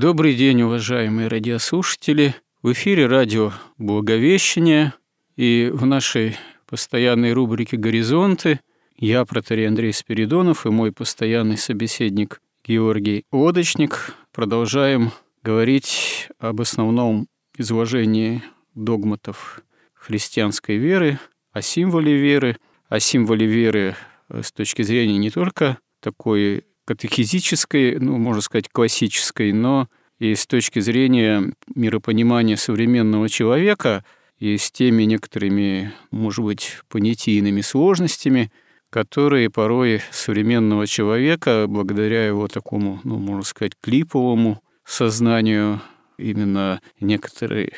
Добрый день, уважаемые радиослушатели. В эфире радио «Благовещение» и в нашей постоянной рубрике «Горизонты» я, протерей Андрей Спиридонов, и мой постоянный собеседник Георгий Лодочник продолжаем говорить об основном изложении догматов христианской веры, о символе веры, о символе веры с точки зрения не только такой катехизической, ну, можно сказать, классической, но и с точки зрения миропонимания современного человека и с теми некоторыми, может быть, понятийными сложностями, которые порой современного человека, благодаря его такому, ну, можно сказать, клиповому сознанию, именно некоторой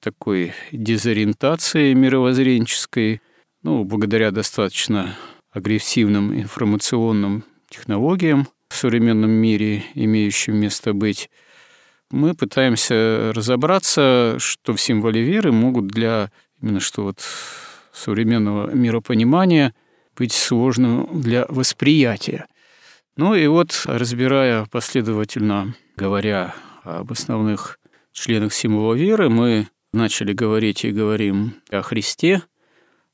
такой дезориентации мировоззренческой, ну, благодаря достаточно агрессивным информационным технологиям, в современном мире, имеющем место быть, мы пытаемся разобраться, что в символе веры могут для именно что вот современного миропонимания быть сложным для восприятия. Ну и вот, разбирая последовательно, говоря об основных членах символа веры, мы начали говорить и говорим о Христе.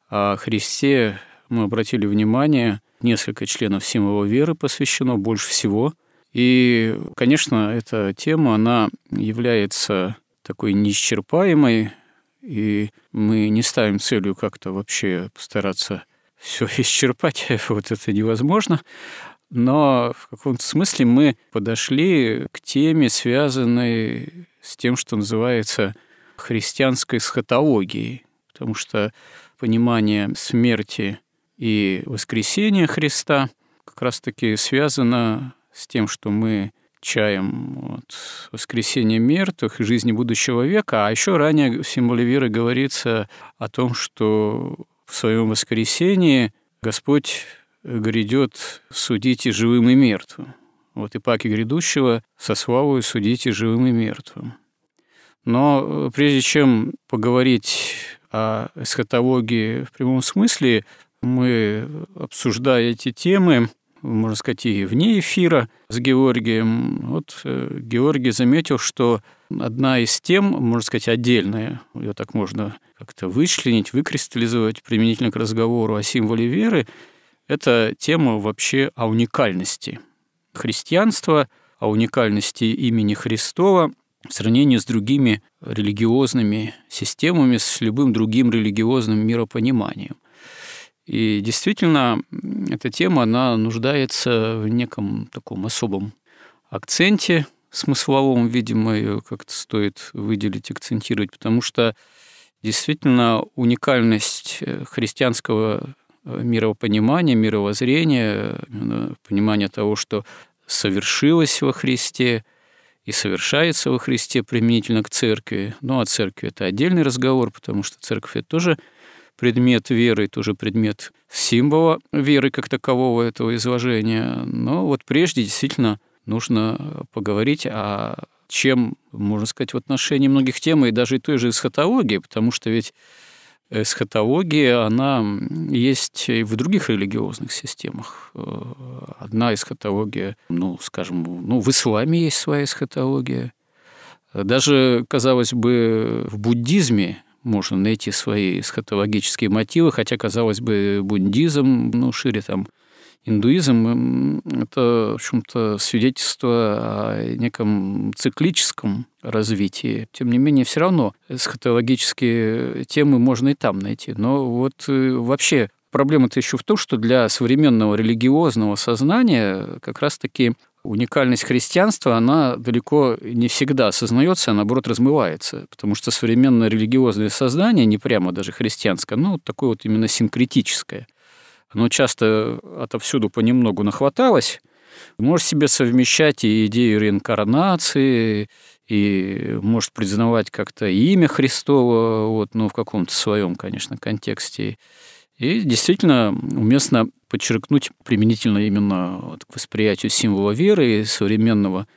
О Христе мы обратили внимание несколько членов символа веры посвящено больше всего. И, конечно, эта тема, она является такой неисчерпаемой, и мы не ставим целью как-то вообще постараться все исчерпать, вот это невозможно. Но в каком-то смысле мы подошли к теме, связанной с тем, что называется христианской схотологией, потому что понимание смерти и воскресение Христа как раз-таки связано с тем, что мы чаем вот, воскресение мертвых и жизни будущего века. А еще ранее в символе веры говорится о том, что в своем воскресении Господь грядет судить и живым, и мертвым. Вот и паки грядущего со славой судить и живым, и мертвым. Но прежде чем поговорить о эсхатологии в прямом смысле, мы, обсуждая эти темы, можно сказать, и вне эфира с Георгием, вот э, Георгий заметил, что одна из тем, можно сказать, отдельная, ее так можно как-то вычленить, выкристаллизовать применительно к разговору о символе веры, это тема вообще о уникальности христианства, о уникальности имени Христова в сравнении с другими религиозными системами, с любым другим религиозным миропониманием – и действительно, эта тема, она нуждается в неком таком особом акценте смысловом, видимо, ее как-то стоит выделить, акцентировать, потому что действительно уникальность э, христианского э, миропонимания, мировоззрения, понимания того, что совершилось во Христе и совершается во Христе применительно к церкви. Ну, а церкви – это отдельный разговор, потому что церковь – это тоже – предмет веры, тоже предмет символа веры как такового этого изложения. Но вот прежде действительно нужно поговорить о чем, можно сказать, в отношении многих тем, и даже и той же эсхатологии, потому что ведь эсхатология, она есть и в других религиозных системах. Э, одна эсхатология, ну, скажем, ну, в исламе есть своя эсхатология. Даже, казалось бы, в буддизме можно найти свои эсхатологические мотивы, хотя, казалось бы, буддизм, ну, шире там индуизм – это, в общем-то, свидетельство о неком циклическом развитии. Тем не менее, все равно эсхатологические темы можно и там найти. Но вот э, вообще проблема-то еще в том, что для современного религиозного сознания как раз-таки уникальность христианства, она далеко не всегда осознается, а наоборот размывается, потому что современное религиозное сознание, не прямо даже христианское, но такое вот именно синкретическое – оно часто отовсюду понемногу нахваталось, может себе совмещать и идею реинкарнации, и может признавать как-то имя Христова, вот, ну, в каком-то своем, конечно, контексте. И действительно уместно подчеркнуть применительно именно к восприятию символа веры и современного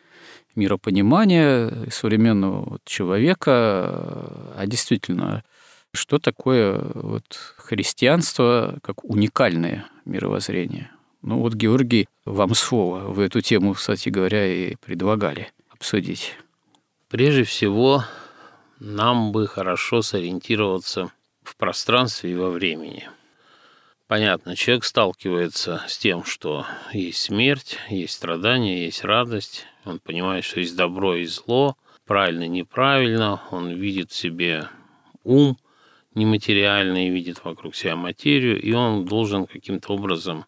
миропонимания, современного вот человека, а действительно что такое вот христианство как уникальное мировоззрение? Ну вот, Георгий, вам слово. Вы эту тему, кстати говоря, и предлагали обсудить. Прежде всего, нам бы хорошо сориентироваться в пространстве и во времени. Понятно, человек сталкивается с тем, что есть смерть, есть страдания, есть радость. Он понимает, что есть добро и зло, правильно неправильно. Он видит в себе ум, нематериальное и видит вокруг себя материю, и он должен каким-то образом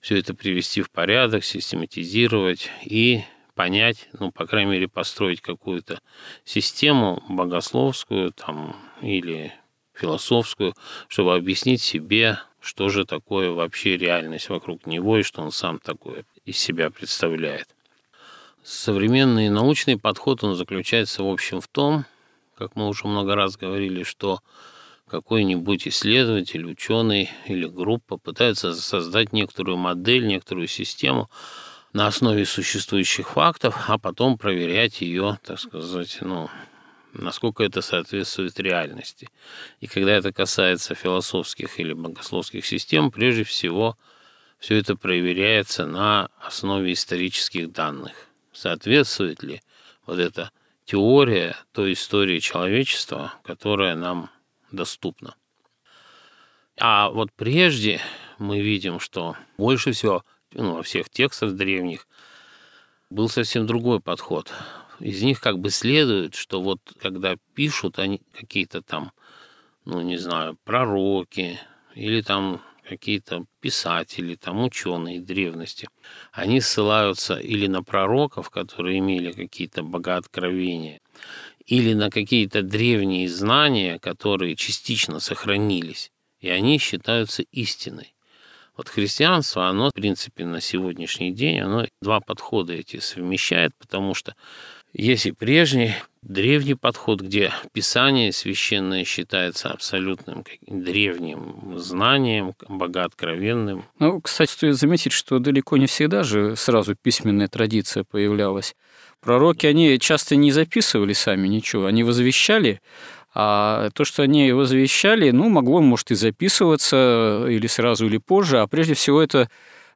все это привести в порядок, систематизировать и понять, ну, по крайней мере, построить какую-то систему богословскую там, или философскую, чтобы объяснить себе, что же такое вообще реальность вокруг него и что он сам такое из себя представляет. Современный научный подход, он заключается, в общем, в том, как мы уже много раз говорили, что какой-нибудь исследователь, ученый или группа пытаются создать некоторую модель, некоторую систему на основе существующих фактов, а потом проверять ее, так сказать, ну, насколько это соответствует реальности. И когда это касается философских или богословских систем, прежде всего все это проверяется на основе исторических данных. Соответствует ли вот эта теория той истории человечества, которая нам доступно. А вот прежде мы видим, что больше всего ну, во всех текстах древних был совсем другой подход. Из них как бы следует, что вот когда пишут они какие-то там, ну не знаю, пророки или там какие-то писатели, там ученые древности, они ссылаются или на пророков, которые имели какие-то богооткровения, или на какие-то древние знания, которые частично сохранились, и они считаются истиной. Вот христианство, оно, в принципе, на сегодняшний день, оно два подхода эти совмещает, потому что есть и прежний, древний подход, где Писание священное считается абсолютным древним знанием, богооткровенным. Ну, кстати, стоит заметить, что далеко не всегда же сразу письменная традиция появлялась. Пророки, они часто не записывали сами ничего, они возвещали, а то, что они возвещали, ну, могло, может, и записываться или сразу, или позже, а прежде всего это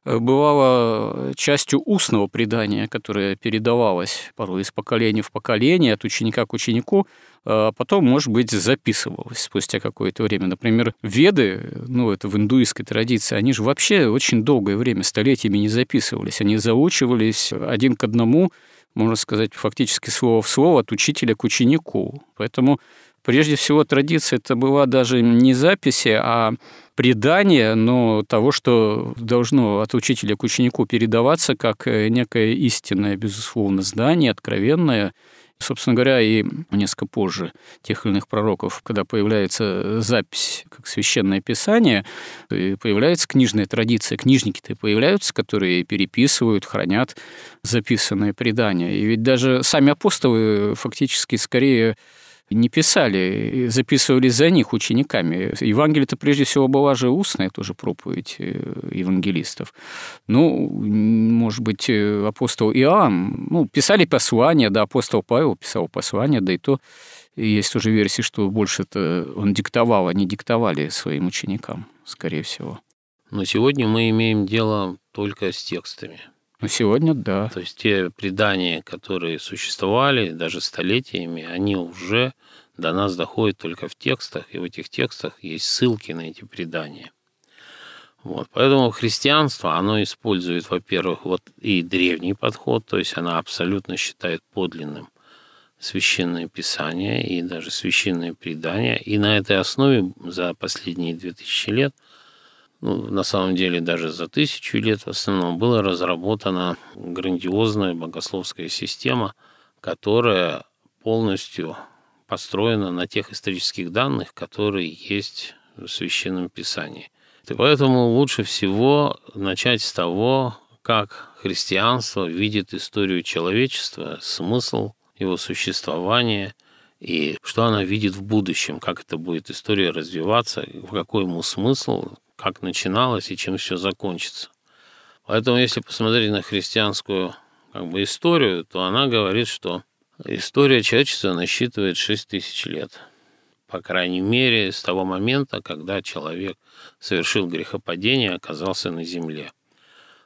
э, бывало частью устного предания, которое передавалось порой из поколения в поколение, от ученика к ученику, а потом, может быть, записывалось спустя какое-то время. Например, веды, ну, это в индуистской традиции, они же вообще очень долгое время, столетиями не записывались. Они заучивались один к одному можно сказать, фактически слово в слово от учителя к ученику. Поэтому прежде всего традиция это была даже не записи, а предание, но того, что должно от учителя к ученику передаваться как некое истинное, безусловно, знание, откровенное, Собственно говоря, и несколько позже тех или иных пророков, когда появляется запись как священное писание, появляется книжная традиция. Книжники-то появляются, которые переписывают, хранят записанные предания. И ведь даже сами апостолы фактически скорее не писали, записывали за них учениками. Евангелие-то прежде всего была же устная тоже проповедь э, евангелистов. Ну, может быть, э, апостол Иоанн, ну, писали послания, да, апостол Павел писал послания, да и то есть тоже версии, что больше это он диктовал, они диктовали своим ученикам, скорее всего. Но сегодня мы имеем дело только с текстами. Ну, сегодня да. То есть те предания, которые существовали даже столетиями, они уже до нас доходят только в текстах, и в этих текстах есть ссылки на эти предания. Вот. Поэтому христианство, оно использует, во-первых, вот и древний подход, то есть она абсолютно считает подлинным священное писание и даже священные предания. И на этой основе за последние 2000 лет – ну, на самом деле даже за тысячу лет в основном, была разработана грандиозная богословская система, которая полностью построена на тех исторических данных, которые есть в Священном Писании. И поэтому лучше всего начать с того, как христианство видит историю человечества, смысл его существования и что она видит в будущем, как это будет история развиваться, какой ему смысл, как начиналось и чем все закончится. Поэтому, если посмотреть на христианскую как бы, историю, то она говорит, что история человечества насчитывает 6 тысяч лет. По крайней мере, с того момента, когда человек совершил грехопадение и оказался на земле.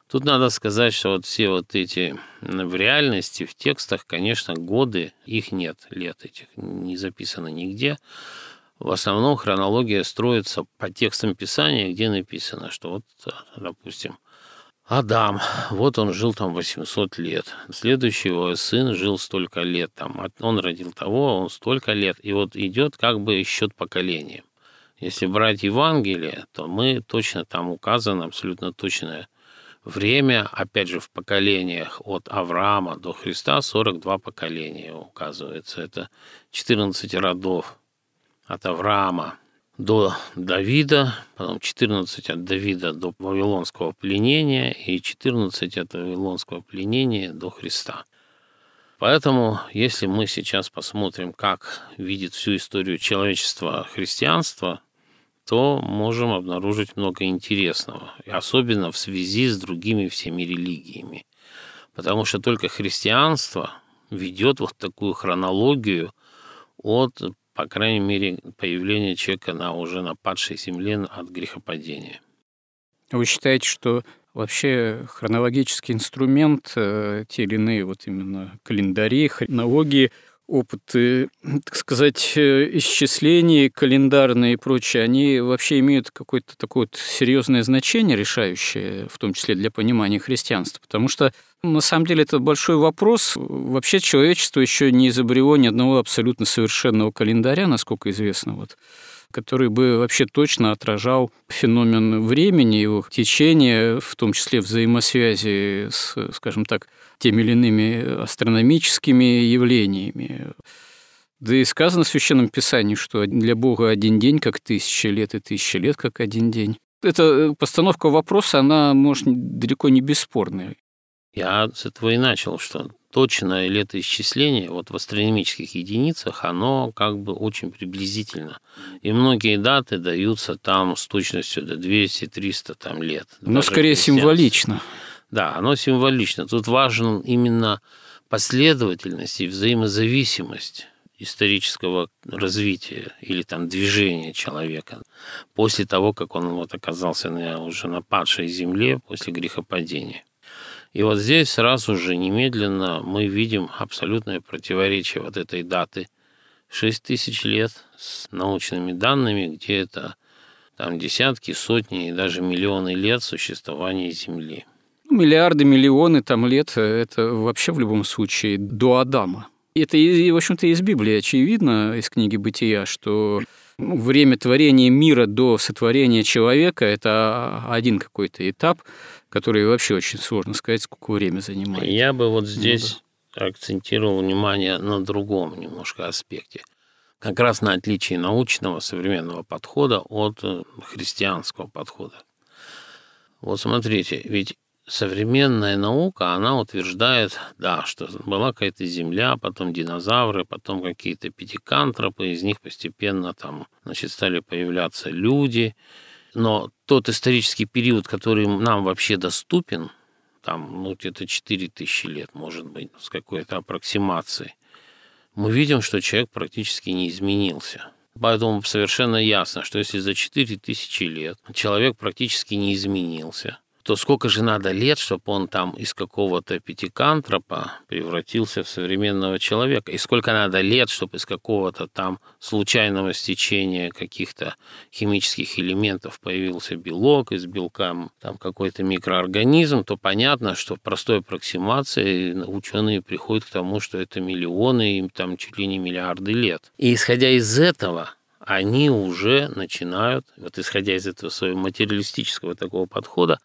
Тут надо сказать, что вот все вот эти в реальности, в текстах, конечно, годы, их нет, лет этих не записано нигде. В основном хронология строится по текстам Писания, где написано, что вот, допустим, Адам, вот он жил там 800 лет. Следующий его сын жил столько лет. Там, он родил того, он столько лет. И вот идет как бы счет поколения. Если брать Евангелие, то мы точно там указано абсолютно точное время, опять же, в поколениях от Авраама до Христа 42 поколения указывается. Это 14 родов от Авраама до Давида, потом 14 от Давида до Вавилонского пленения и 14 от Вавилонского пленения до Христа. Поэтому, если мы сейчас посмотрим, как видит всю историю человечества христианство, то можем обнаружить много интересного, особенно в связи с другими всеми религиями. Потому что только христианство ведет вот такую хронологию от по крайней мере, появление человека на уже на падшей земле от грехопадения. Вы считаете, что вообще хронологический инструмент, э, те или иные вот именно календари, хронологии, опыты, так сказать, э, исчислений календарные и прочее, они вообще имеют какое-то такое вот серьезное значение, решающее, в том числе для понимания христианства. Потому что на самом деле это большой вопрос. Вообще человечество еще не изобрело ни одного абсолютно совершенного календаря, насколько известно. Вот который бы вообще точно отражал феномен времени, его течение, в том числе взаимосвязи с, скажем так, теми или иными астрономическими явлениями. Да и сказано в Священном Писании, что для Бога один день как тысяча лет, и тысяча лет как один день. Эта постановка вопроса, она, может, далеко не бесспорная. Я с этого и начал, что точное летоисчисление вот в астрономических единицах, оно как бы очень приблизительно. И многие даты даются там с точностью до 200-300 там лет. Но скорее символично. Да, оно символично. Тут важен именно последовательность и взаимозависимость исторического развития или там движения человека после того, как он вот оказался на, уже на падшей земле после грехопадения. И вот здесь сразу же немедленно мы видим абсолютное противоречие вот этой даты. 6 тысяч лет с научными данными, где это там десятки, сотни и даже миллионы лет существования Земли. Миллиарды, миллионы там лет – это вообще в любом случае до Адама. Это, в общем-то, из Библии очевидно, из книги «Бытия», что ну, время творения мира до сотворения человека – это один какой-то этап, который вообще очень сложно сказать, сколько времени занимает. Я бы вот здесь ну, да. акцентировал внимание на другом немножко аспекте. Как раз на отличии научного современного подхода от э, христианского подхода. Вот смотрите, ведь современная наука, она утверждает, да, что была какая-то земля, потом динозавры, потом какие-то пятикантропы, из них постепенно там, значит, стали появляться люди. Но тот исторический период, который нам вообще доступен, там, ну, где-то 4 тысячи лет, может быть, с какой-то аппроксимацией, мы видим, что человек практически не изменился. Поэтому совершенно ясно, что если за 4 тысячи лет человек практически не изменился, то сколько же надо лет, чтобы он там из какого-то пятикантропа превратился в современного человека? И сколько надо лет, чтобы из какого-то там случайного стечения каких-то химических элементов появился белок, из белка там какой-то микроорганизм, то понятно, что в простой аппроксимации ученые приходят к тому, что это миллионы, им там чуть ли не миллиарды лет. И исходя из этого, они уже начинают, вот исходя из этого своего материалистического такого подхода,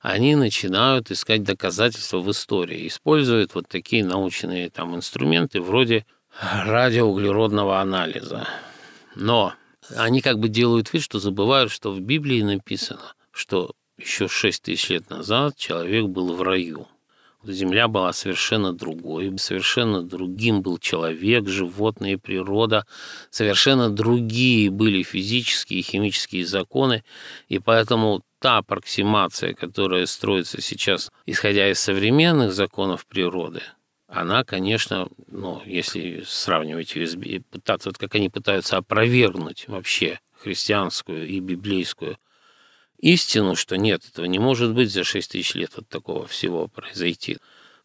они начинают искать доказательства в истории, используют вот такие научные там инструменты вроде радиоуглеродного анализа. Но они как бы делают вид, что забывают, что в Библии написано, что еще 6 тысяч лет назад человек был в раю. Земля была совершенно другой, совершенно другим был человек, животные, природа, совершенно другие были физические и химические законы, и поэтому та аппроксимация, которая строится сейчас, исходя из современных законов природы, она, конечно, ну, если сравнивать ее, пытаться, вот как они пытаются опровергнуть вообще христианскую и библейскую истину, что нет, этого не может быть за 6 тысяч лет от такого всего произойти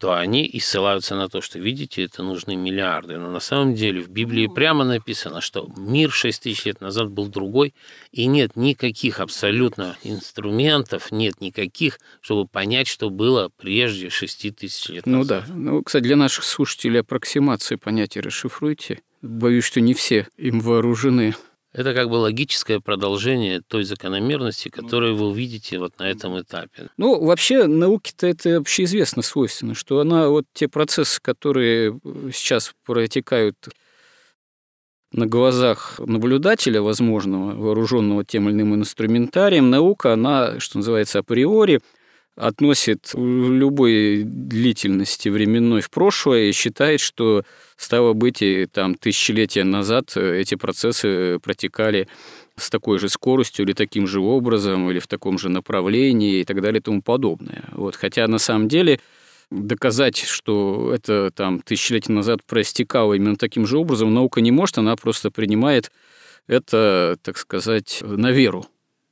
то они и ссылаются на то, что, видите, это нужны миллиарды. Но на самом деле в Библии прямо написано, что мир 6 тысяч лет назад был другой, и нет никаких абсолютно инструментов, нет никаких, чтобы понять, что было прежде 6 тысяч лет ну назад. Ну да. Ну, кстати, для наших слушателей аппроксимации понятия расшифруйте. Боюсь, что не все им вооружены. Это как бы логическое продолжение той закономерности, которую вы увидите вот на этом этапе. Ну, вообще, науке-то это общеизвестно свойственно, что она вот те процессы, которые сейчас протекают на глазах наблюдателя, возможного, вооруженного тем или иным инструментарием, наука, она, что называется, априори, относит любой длительности временной в прошлое и считает, что, стало быть, и там тысячелетия назад эти процессы протекали с такой же скоростью или таким же образом, или в таком же направлении и так далее и тому подобное. Вот. Хотя на самом деле доказать, что это там тысячелетия назад проистекало именно таким же образом, наука не может, она просто принимает это, так сказать, на веру.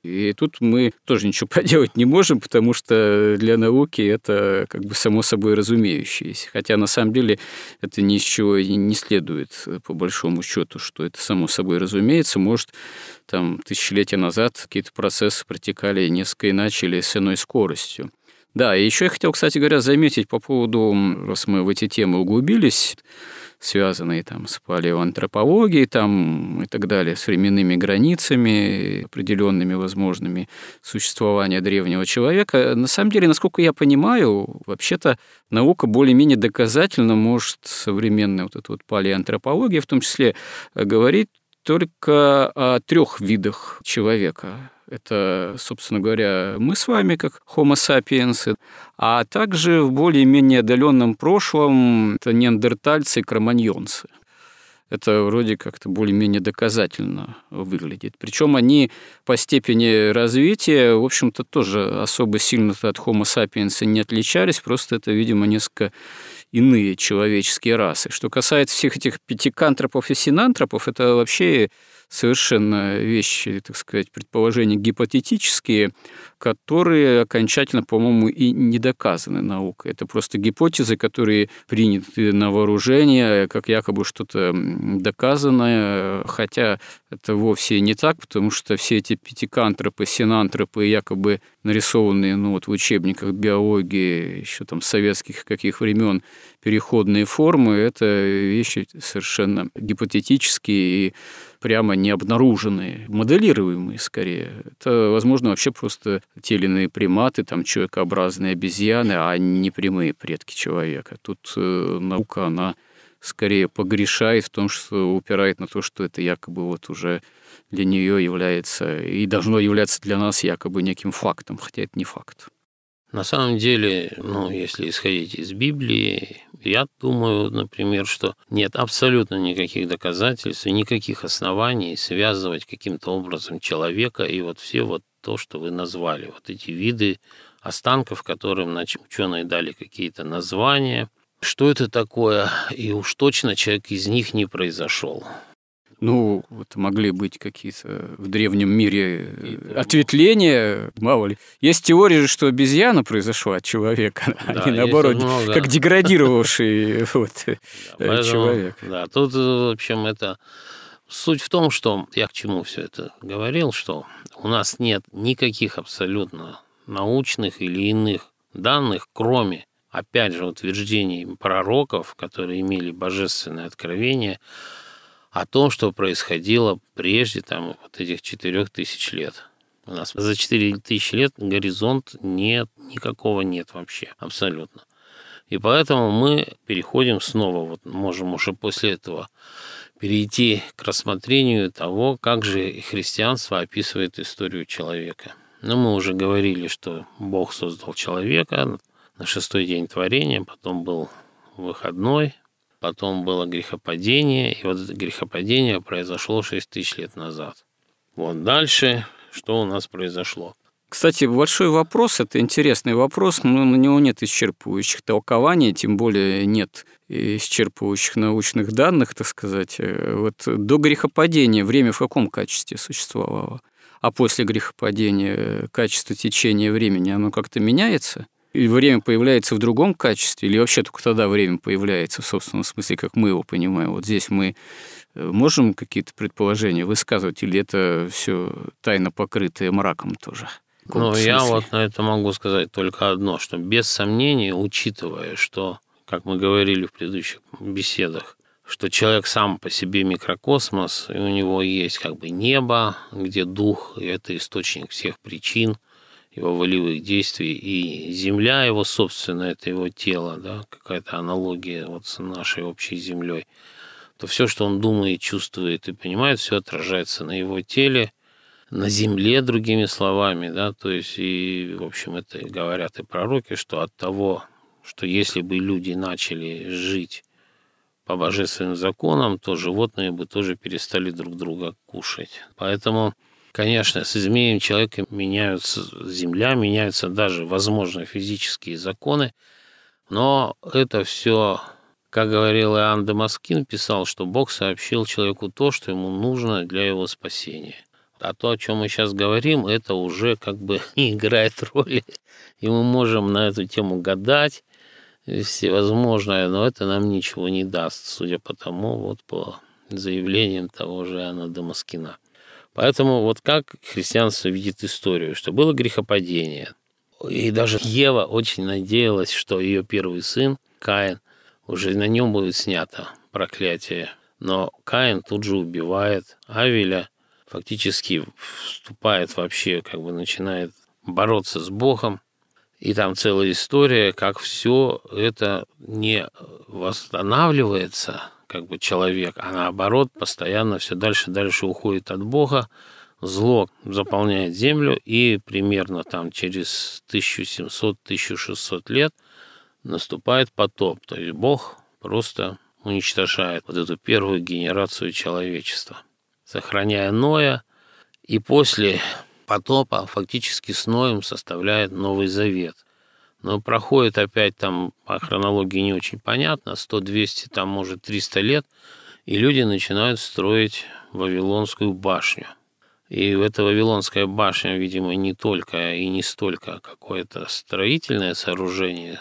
И тут мы тоже ничего поделать не можем, потому что для науки это как бы само собой разумеющееся. Хотя на самом деле это ни из чего не следует, по большому счету, что это само собой разумеется. Может, там тысячелетия назад какие-то процессы протекали несколько иначе или с иной скоростью. Да, и еще я хотел, кстати говоря, заметить по поводу, раз мы в эти темы углубились, связанные там с палеоантропологией там, и так далее, с временными границами, определенными возможными существования древнего человека. На самом деле, насколько я понимаю, вообще-то наука более-менее доказательно может современная вот эта вот палеоантропология в том числе говорить только о трех видах человека это, собственно говоря, мы с вами, как Homo sapiens, а также в более-менее отдаленном прошлом это неандертальцы и кроманьонцы. Это вроде как-то более-менее доказательно выглядит. Причем они по степени развития, в общем-то, тоже особо сильно от Homo sapiens не отличались, просто это, видимо, несколько иные человеческие расы. Что касается всех этих пятикантропов и синантропов, это вообще совершенно вещи, так сказать, предположения гипотетические, которые окончательно, по-моему, и не доказаны наукой. Это просто гипотезы, которые приняты на вооружение, как якобы что-то доказанное, хотя это вовсе не так, потому что все эти пятикантропы, синантропы, якобы нарисованные ну, вот в учебниках биологии еще там советских каких времен переходные формы, это вещи совершенно гипотетические и прямо не обнаруженные, моделируемые скорее. Это, возможно, вообще просто те или иные приматы, там, человекообразные обезьяны, а не прямые предки человека. Тут э, наука, она скорее погрешает в том, что упирает на то, что это якобы вот уже для нее является и должно являться для нас якобы неким фактом, хотя это не факт. На самом деле, ну, если исходить из Библии, я думаю, например, что нет абсолютно никаких доказательств и никаких оснований связывать каким-то образом человека и вот все вот то, что вы назвали, вот эти виды останков, которым ученые дали какие-то названия. Что это такое? И уж точно человек из них не произошел. Ну, вот могли быть какие-то в древнем мире э, ответвления, мало ли. Есть теория, что обезьяна произошла от человека, да, а не наоборот, много... как деградировавший вот, да, э, человек. Да, тут, в общем, это... Суть в том, что я к чему все это говорил, что у нас нет никаких абсолютно научных или иных данных, кроме, опять же, утверждений пророков, которые имели божественное откровение, о том, что происходило прежде там, вот этих четырех тысяч лет. У нас за четыре тысячи лет горизонт нет, никакого нет вообще, абсолютно. И поэтому мы переходим снова, вот можем уже после этого перейти к рассмотрению того, как же христианство описывает историю человека. Ну, мы уже говорили, что Бог создал человека на шестой день творения, потом был выходной, потом было грехопадение, и вот это грехопадение произошло 6 тысяч лет назад. Вот дальше, что у нас произошло? Кстати, большой вопрос, это интересный вопрос, но на него нет исчерпывающих толкований, тем более нет исчерпывающих научных данных, так сказать. Вот до грехопадения время в каком качестве существовало? А после грехопадения качество течения времени, оно как-то меняется? Или время появляется в другом качестве, или вообще только тогда время появляется в собственном смысле, как мы его понимаем. Вот здесь мы э, можем какие-то предположения высказывать, или это все тайно покрытое мраком тоже? Ну, я вот на это могу сказать только одно, что без сомнения, учитывая, что, как мы говорили в предыдущих беседах, что человек сам по себе микрокосмос, и у него есть как бы небо, где дух, и это источник всех причин – его волевых действий, и земля его собственная, это его тело, да, какая-то аналогия вот с нашей общей землей, то все, что он думает, чувствует и понимает, все отражается на его теле, на земле, другими словами, да, то есть, и, в общем, это говорят и пророки, что от того, что если бы люди начали жить по божественным законам, то животные бы тоже перестали друг друга кушать. Поэтому Конечно, с изменением человека меняются земля, меняются даже, возможно, физические законы, но это все, как говорил Иоанн Дамаскин, писал, что Бог сообщил человеку то, что ему нужно для его спасения. А то, о чем мы сейчас говорим, это уже как бы не играет роли, и мы можем на эту тему гадать, всевозможное, но это нам ничего не даст, судя по тому, вот по заявлениям того же Иоанна Дамаскина. Поэтому вот как христианство видит историю, что было грехопадение. И даже Ева очень надеялась, что ее первый сын, Каин, уже на нем будет снято проклятие. Но Каин тут же убивает Авеля, фактически вступает вообще, как бы начинает бороться с Богом. И там целая история, как все это не восстанавливается, как бы человек, а наоборот постоянно все дальше и дальше уходит от Бога, зло заполняет землю, и примерно там через 1700-1600 лет наступает потоп. То есть Бог просто уничтожает вот эту первую генерацию человечества, сохраняя Ноя, и после потопа фактически с Ноем составляет Новый Завет – но проходит опять там по хронологии не очень понятно, 100, 200, там может 300 лет, и люди начинают строить Вавилонскую башню. И эта Вавилонская башня, видимо, не только и не столько какое-то строительное сооружение,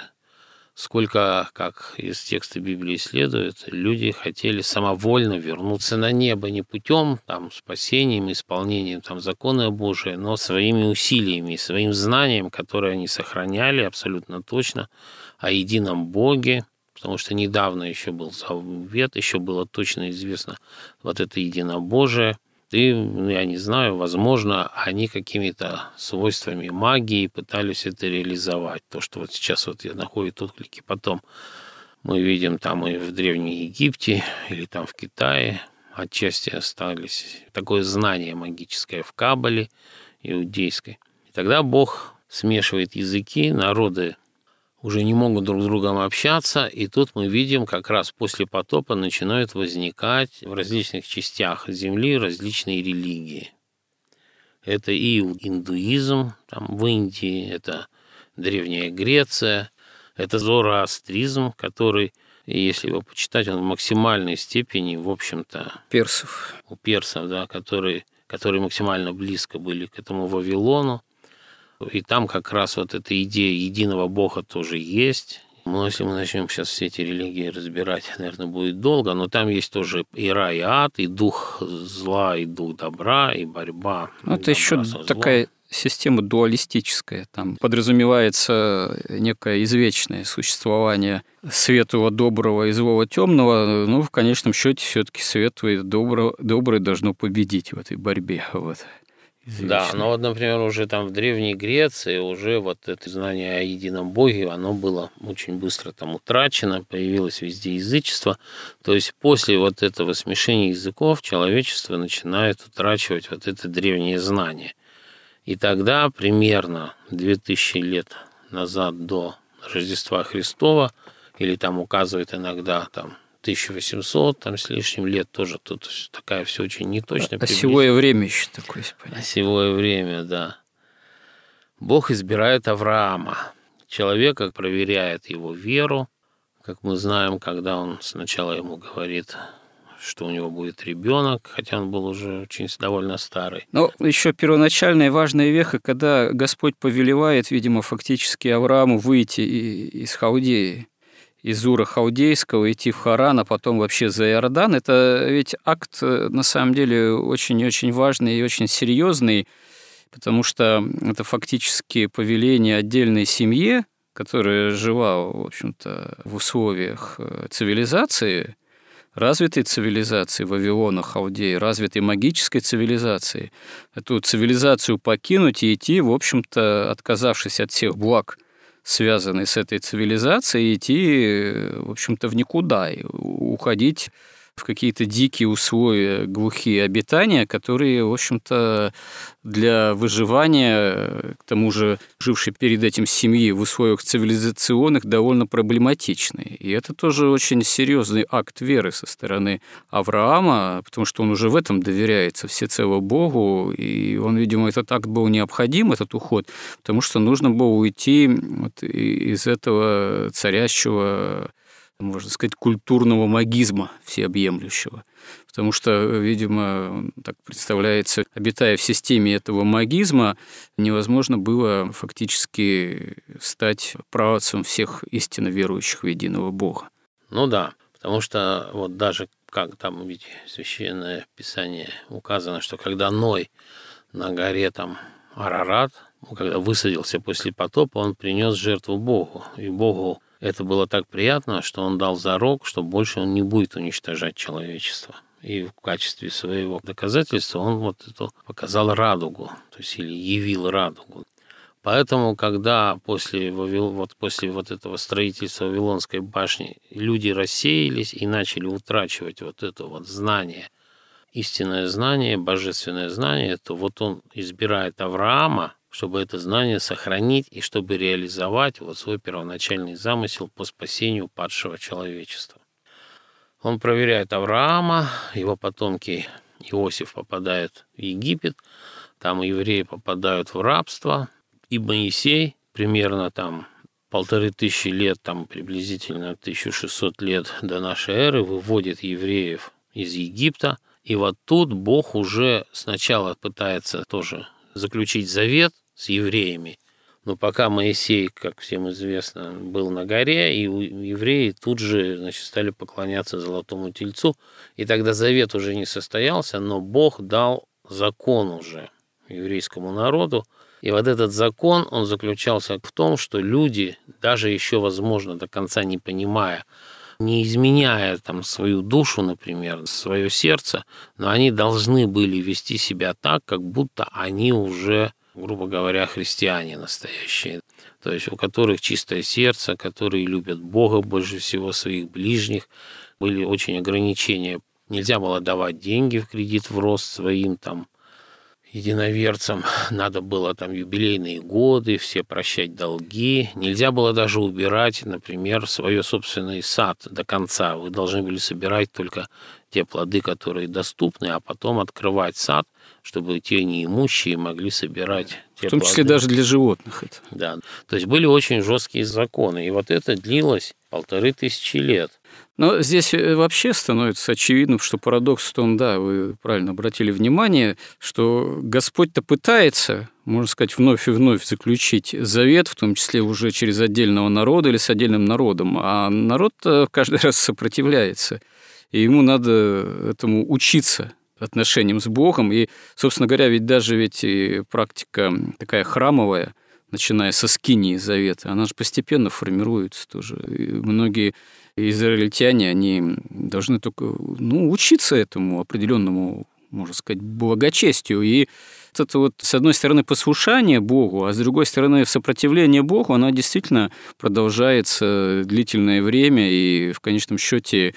сколько, как из текста Библии следует, люди хотели самовольно вернуться на небо не путем там, спасением, исполнением там, закона Божия, но своими усилиями, своим знанием, которое они сохраняли абсолютно точно о едином Боге, потому что недавно еще был завет, еще было точно известно вот это единобожие – и, ну, я не знаю, возможно, они какими-то свойствами магии пытались это реализовать. То, что вот сейчас вот я находит отклики потом. Мы видим там и в Древнем Египте, или там в Китае отчасти остались. Такое знание магическое в Кабале иудейской. И тогда Бог смешивает языки, народы уже не могут друг с другом общаться, и тут мы видим, как раз после потопа начинают возникать в различных частях Земли различные религии. Это и индуизм там, в Индии, это Древняя Греция, это зороастризм, который, если его почитать, он в максимальной степени, в общем-то... Персов. У персов, да, которые, которые максимально близко были к этому Вавилону. И там как раз вот эта идея единого Бога тоже есть. Но если мы начнем сейчас все эти религии разбирать, наверное, будет долго, но там есть тоже и рай, и ад, и дух зла, и дух добра, и борьба. Ну, это еще такая система дуалистическая. Там подразумевается некое извечное существование светлого, доброго и злого, темного. Ну, в конечном счете, все-таки светлое и доброе, доброе должно победить в этой борьбе. Вот. Да, но вот, например, уже там в Древней Греции уже вот это знание о едином Боге, оно было очень быстро там утрачено, появилось везде язычество. То есть после вот этого смешения языков человечество начинает утрачивать вот это древнее знание. И тогда примерно 2000 лет назад до Рождества Христова, или там указывает иногда там 1800 там с лишним лет тоже тут такая все очень неточная. Осевое время еще такое понятие. Осевое время, да. Бог избирает Авраама. Человека проверяет его веру, как мы знаем, когда он сначала ему говорит, что у него будет ребенок, хотя он был уже очень довольно старый. Но еще первоначальная важная веха, когда Господь повелевает, видимо, фактически Аврааму выйти из Халдеи из Ура Хаудейского идти в Харан, а потом вообще за Иордан, это ведь акт э, на самом деле очень-очень важный и очень серьезный, потому что это фактически повеление отдельной семье, которая жила, в общем-то, в условиях э, цивилизации, развитой цивилизации Вавилона, Халдеи, развитой магической цивилизации, эту цивилизацию покинуть и идти, в общем-то, отказавшись от всех благ – связанный с этой цивилизацией, идти, в общем-то, в никуда, и уходить в какие-то дикие условия, глухие обитания, которые, в общем-то, для выживания, к тому же жившей перед этим семьи в условиях цивилизационных, довольно проблематичны. И это тоже очень серьезный акт веры со стороны Авраама, потому что он уже в этом доверяется всецело Богу, и он, видимо, этот акт был необходим, этот уход, потому что нужно было уйти вот из этого царящего можно сказать, культурного магизма всеобъемлющего. Потому что, видимо, так представляется, обитая в системе этого магизма, невозможно было фактически стать правоцем всех истинно верующих в единого Бога. Ну да, потому что вот даже как там ведь священное писание указано, что когда Ной на горе там Арарат, когда высадился после потопа, он принес жертву Богу, и Богу это было так приятно, что он дал зарок, что больше он не будет уничтожать человечество. И в качестве своего доказательства он вот это показал радугу, то есть или явил радугу. Поэтому, когда после, вот, после вот этого строительства Вавилонской башни люди рассеялись и начали утрачивать вот это вот знание, истинное знание, божественное знание, то вот он избирает Авраама, чтобы это знание сохранить и чтобы реализовать вот свой первоначальный замысел по спасению падшего человечества. Он проверяет Авраама, его потомки Иосиф попадает в Египет, там евреи попадают в рабство, и Моисей примерно там полторы тысячи лет, там приблизительно 1600 лет до нашей эры выводит евреев из Египта, и вот тут Бог уже сначала пытается тоже заключить завет с евреями. Но пока Моисей, как всем известно, был на горе, и евреи тут же значит, стали поклоняться золотому тельцу, и тогда завет уже не состоялся, но Бог дал закон уже еврейскому народу, и вот этот закон, он заключался в том, что люди, даже еще, возможно, до конца не понимая, не изменяя там свою душу, например, свое сердце, но они должны были вести себя так, как будто они уже, грубо говоря, христиане настоящие. То есть у которых чистое сердце, которые любят Бога больше всего своих ближних. Были очень ограничения. Нельзя было давать деньги в кредит в рост своим там единоверцам надо было там юбилейные годы, все прощать долги. Нельзя было даже убирать, например, свой собственный сад до конца. Вы должны были собирать только те плоды, которые доступны, а потом открывать сад, чтобы те неимущие могли собирать те В том числе плоды. даже для животных это. Да. То есть были очень жесткие законы. И вот это длилось полторы тысячи лет. Но здесь э, вообще становится очевидным, что парадокс в том, да, вы правильно обратили внимание, что Господь-то пытается, можно сказать, вновь и вновь заключить завет, в том числе уже через отдельного народа или с отдельным народом, а народ каждый раз сопротивляется, и ему надо этому учиться отношениям с Богом, и, собственно говоря, ведь даже ведь практика такая храмовая, начиная со скинии завета, она же постепенно формируется тоже. И многие израильтяне, они должны только ну, учиться этому определенному, можно сказать, благочестию. И это вот, с одной стороны, послушание Богу, а с другой стороны, сопротивление Богу, оно действительно продолжается длительное время, и в конечном счете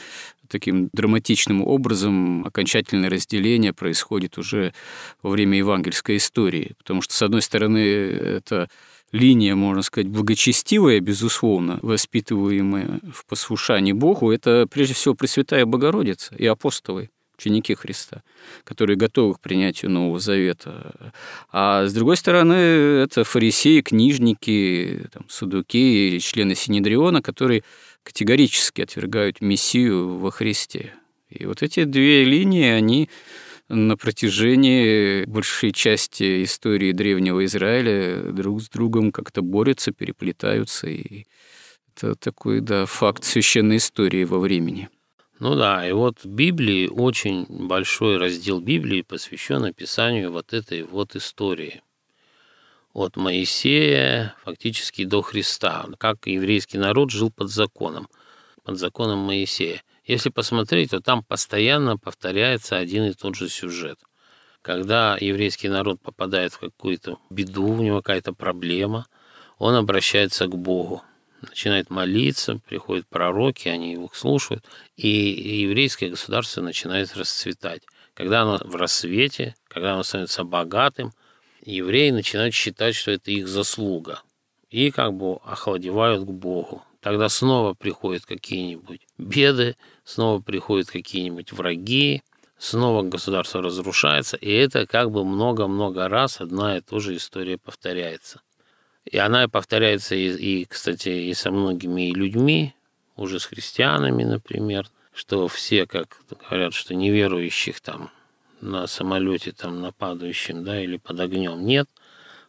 таким драматичным образом окончательное разделение происходит уже во время евангельской истории. Потому что, с одной стороны, это линия, можно сказать, благочестивая, безусловно, воспитываемая в послушании Богу, это прежде всего Пресвятая Богородица и апостолы, ученики Христа, которые готовы к принятию Нового Завета. А с другой стороны, это фарисеи, книжники, там, судуки, члены Синедриона, которые категорически отвергают Мессию во Христе. И вот эти две линии, они на протяжении большей части истории древнего Израиля друг с другом как-то борются, переплетаются. И это такой, да, факт священной истории во времени. Ну да, и вот в Библии очень большой раздел Библии посвящен описанию вот этой вот истории. От Моисея фактически до Христа, как еврейский народ жил под законом, под законом Моисея. Если посмотреть, то там постоянно повторяется один и тот же сюжет. Когда еврейский народ попадает в какую-то беду, у него какая-то проблема, он обращается к Богу, начинает молиться, приходят пророки, они его слушают, и еврейское государство начинает расцветать. Когда оно в рассвете, когда оно становится богатым, евреи начинают считать, что это их заслуга, и как бы охладевают к Богу. Тогда снова приходят какие-нибудь беды, снова приходят какие-нибудь враги, снова государство разрушается, и это как бы много-много раз одна и та же история повторяется. И она повторяется и, и, кстати, и со многими людьми, уже с христианами, например, что все, как говорят, что неверующих там на самолете там на падающем, да, или под огнем нет,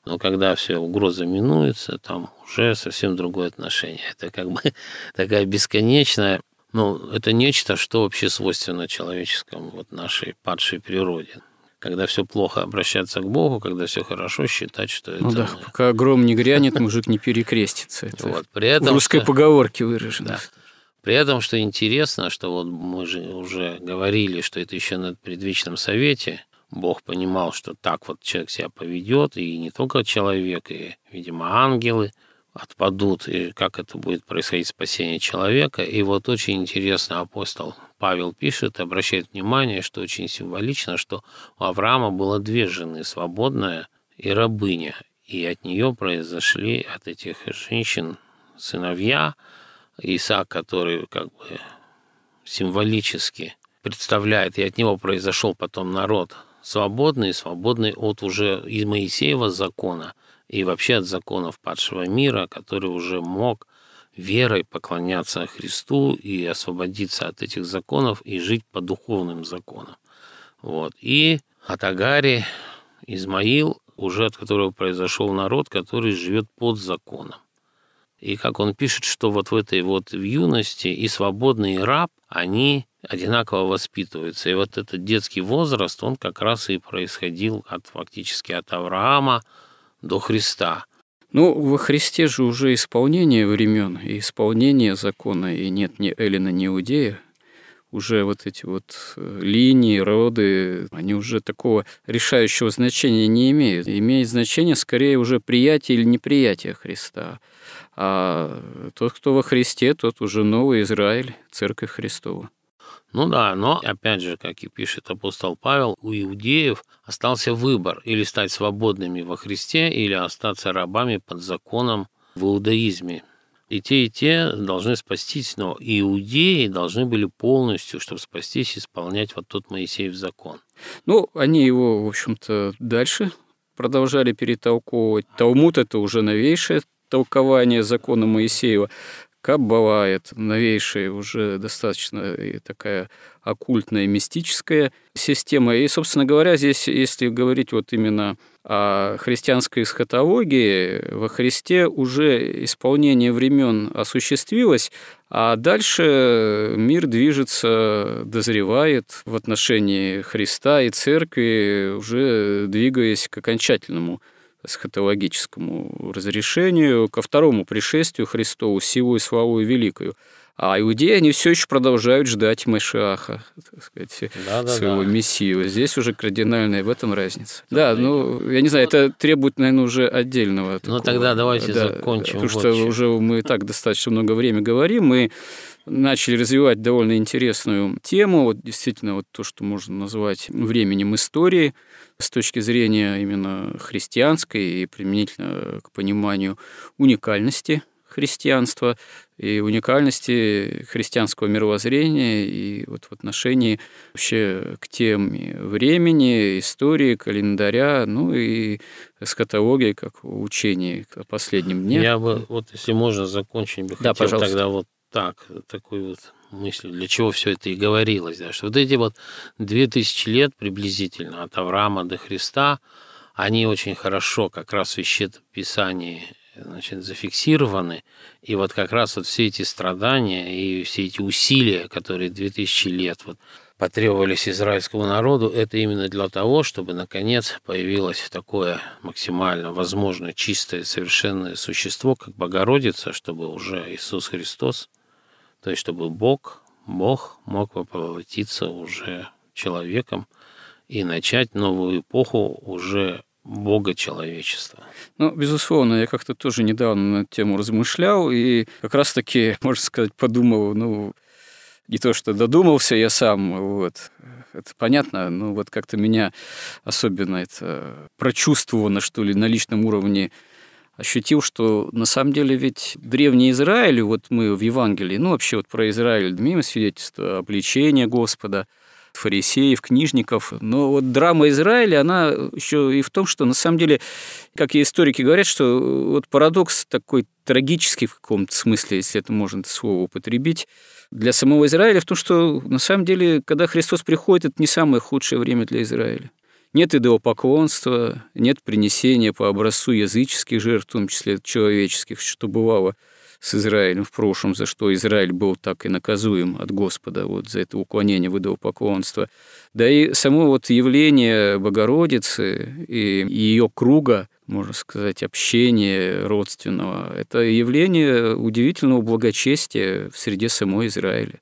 но когда все угроза минуется, там уже совсем другое отношение. Это как бы такая бесконечная ну, это нечто, что вообще свойственно человеческому, вот нашей падшей природе. Когда все плохо, обращаться к Богу, когда все хорошо, считать, что это... Ну да, мы... пока гром не грянет, мужик не перекрестится. Это вот, при этом, в русской поговорке выражено. Да. При этом, что интересно, что вот мы же уже говорили, что это еще на предвечном совете, Бог понимал, что так вот человек себя поведет, и не только человек, и, видимо, ангелы – отпадут, и как это будет происходить спасение человека. И вот очень интересно апостол Павел пишет, обращает внимание, что очень символично, что у Авраама было две жены, свободная и рабыня. И от нее произошли, от этих женщин, сыновья, Исаак, который как бы символически представляет, и от него произошел потом народ свободный, свободный от уже из Моисеева закона – и вообще от законов падшего мира, который уже мог верой поклоняться Христу и освободиться от этих законов и жить по духовным законам. Вот. И от Агари Измаил, уже от которого произошел народ, который живет под законом. И как он пишет, что вот в этой вот в юности и свободный и раб, они одинаково воспитываются. И вот этот детский возраст, он как раз и происходил от, фактически от Авраама до Христа. Ну, во Христе же уже исполнение времен и исполнение закона, и нет ни Эллина, ни Иудея. Уже вот эти вот э, линии, роды, они уже такого решающего значения не имеют. Имеет значение скорее уже приятие или неприятие Христа. А тот, кто во Христе, тот уже новый Израиль, Церковь Христова. Ну да, но опять же, как и пишет апостол Павел, у иудеев остался выбор или стать свободными во Христе, или остаться рабами под законом в иудаизме. И те, и те должны спастись, но иудеи должны были полностью, чтобы спастись, исполнять вот тот Моисеев закон. Ну, они его, в общем-то, дальше продолжали перетолковывать. Талмуд – это уже новейшее толкование закона Моисеева. Каббала – это новейшая, уже достаточно такая оккультная, мистическая система. И, собственно говоря, здесь, если говорить вот именно о христианской эсхатологии, во Христе уже исполнение времен осуществилось, а дальше мир движется, дозревает в отношении Христа и Церкви, уже двигаясь к окончательному эсхатологическому разрешению, ко второму пришествию Христову, силу и славу и великую. А иудеи, они все еще продолжают ждать Машиаха, так сказать, да, да, своего да. мессию. Здесь уже кардинальная в этом разница. Да, да ну, я не знаю, это требует, наверное, уже отдельного. Ну, такого, тогда давайте да, закончим. Потому что уже мы и так достаточно много времени говорим, мы начали развивать довольно интересную тему, вот действительно вот то, что можно назвать временем истории с точки зрения именно христианской и применительно к пониманию уникальности христианства и уникальности христианского мировоззрения и вот в отношении вообще к теме времени, истории, календаря, ну и эскатологии как учение о последнем дне. Я бы, вот если можно, закончить бы да, хотел пожалуйста. тогда вот так, такой вот мыслью, для чего все это и говорилось, да, что вот эти вот две тысячи лет приблизительно от Авраама до Христа, они очень хорошо как раз в Писании значит, зафиксированы. И вот как раз вот все эти страдания и все эти усилия, которые 2000 лет вот потребовались израильскому народу, это именно для того, чтобы наконец появилось такое максимально возможно чистое, совершенное существо, как Богородица, чтобы уже Иисус Христос, то есть чтобы Бог, Бог мог воплотиться уже человеком и начать новую эпоху уже Бога человечества. Ну, безусловно, я как-то тоже недавно на эту тему размышлял и как раз-таки, можно сказать, подумал, ну, не то, что додумался я сам, вот, это понятно, но вот как-то меня особенно это прочувствовано, что ли, на личном уровне ощутил, что на самом деле ведь древний Израиль, вот мы в Евангелии, ну вообще вот про Израиль имеем свидетельство обличения Господа – фарисеев, книжников. Но вот драма Израиля, она еще и в том, что на самом деле, как и историки говорят, что вот парадокс такой трагический в каком-то смысле, если это можно это слово употребить, для самого Израиля в том, что на самом деле, когда Христос приходит, это не самое худшее время для Израиля. Нет идолопоклонства, нет принесения по образцу языческих жертв, в том числе человеческих, что бывало – с Израилем в прошлом, за что Израиль был так и наказуем от Господа, вот за это уклонение в идолопоклонство. Да и само вот явление Богородицы и ее круга, можно сказать, общения родственного, это явление удивительного благочестия в среде самой Израиля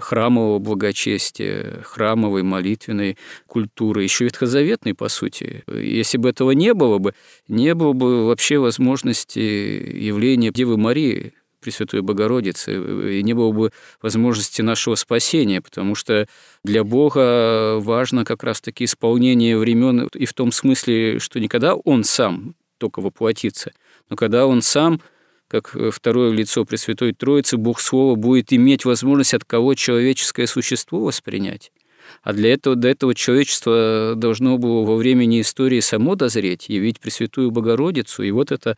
храмового благочестия, храмовой молитвенной культуры, еще ветхозаветной, по сути. Если бы этого не было бы, не было бы вообще возможности явления Девы Марии, Пресвятой Богородицы, и не было бы возможности нашего спасения, потому что для Бога важно как раз-таки исполнение времен и в том смысле, что не когда Он сам только воплотится, но когда Он сам как э, второе лицо Пресвятой Троицы, Бог Слова будет иметь возможность от кого человеческое существо воспринять. А для этого, до этого человечество должно было во времени истории само дозреть, явить Пресвятую Богородицу. И вот это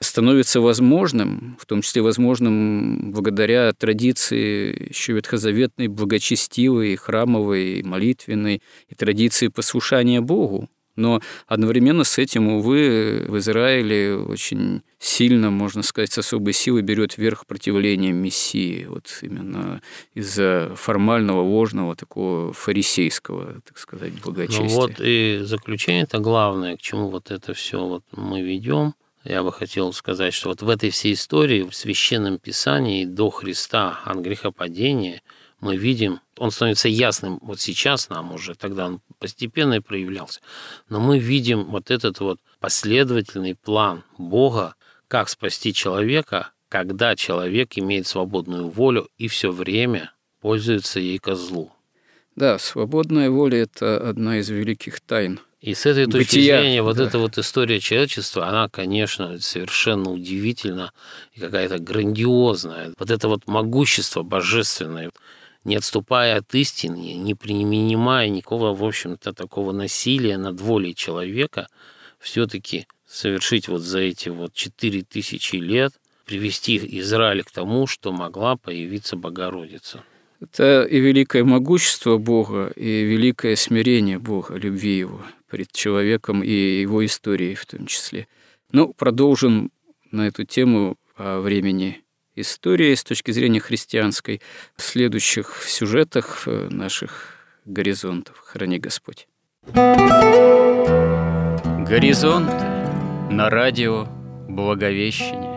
становится возможным, в том числе возможным благодаря традиции еще ветхозаветной, благочестивой, храмовой, молитвенной и традиции послушания Богу. Но одновременно с этим, увы, в Израиле очень сильно, можно сказать, с особой силой берет верх противление Мессии, вот именно из-за формального, ложного, такого фарисейского, так сказать, благочестия. Ну вот и заключение это главное, к чему вот это все вот мы ведем. Я бы хотел сказать, что вот в этой всей истории, в Священном Писании до Христа от грехопадения – мы видим, он становится ясным вот сейчас нам уже, тогда он постепенно и проявлялся, но мы видим вот этот вот последовательный план Бога, как спасти человека, когда человек имеет свободную волю и все время пользуется ей козлу. Да, свободная воля – это одна из великих тайн. И с этой точки Бытия, зрения вот да. эта вот история человечества, она, конечно, совершенно удивительна и какая-то грандиозная. Вот это вот могущество божественное, не отступая от истины, не принимая никакого, в общем-то, такого насилия над волей человека, все-таки совершить вот за эти вот четыре тысячи лет, привести Израиль к тому, что могла появиться Богородица. Это и великое могущество Бога, и великое смирение Бога, любви Его перед человеком и его историей в том числе. Ну, продолжим на эту тему о времени истории с точки зрения христианской в следующих сюжетах э, наших горизонтов. Храни Господь. Горизонты на радио Благовещение.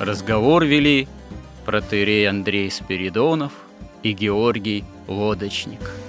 Разговор вели протеерей Андрей Спиридонов и Георгий Лодочник –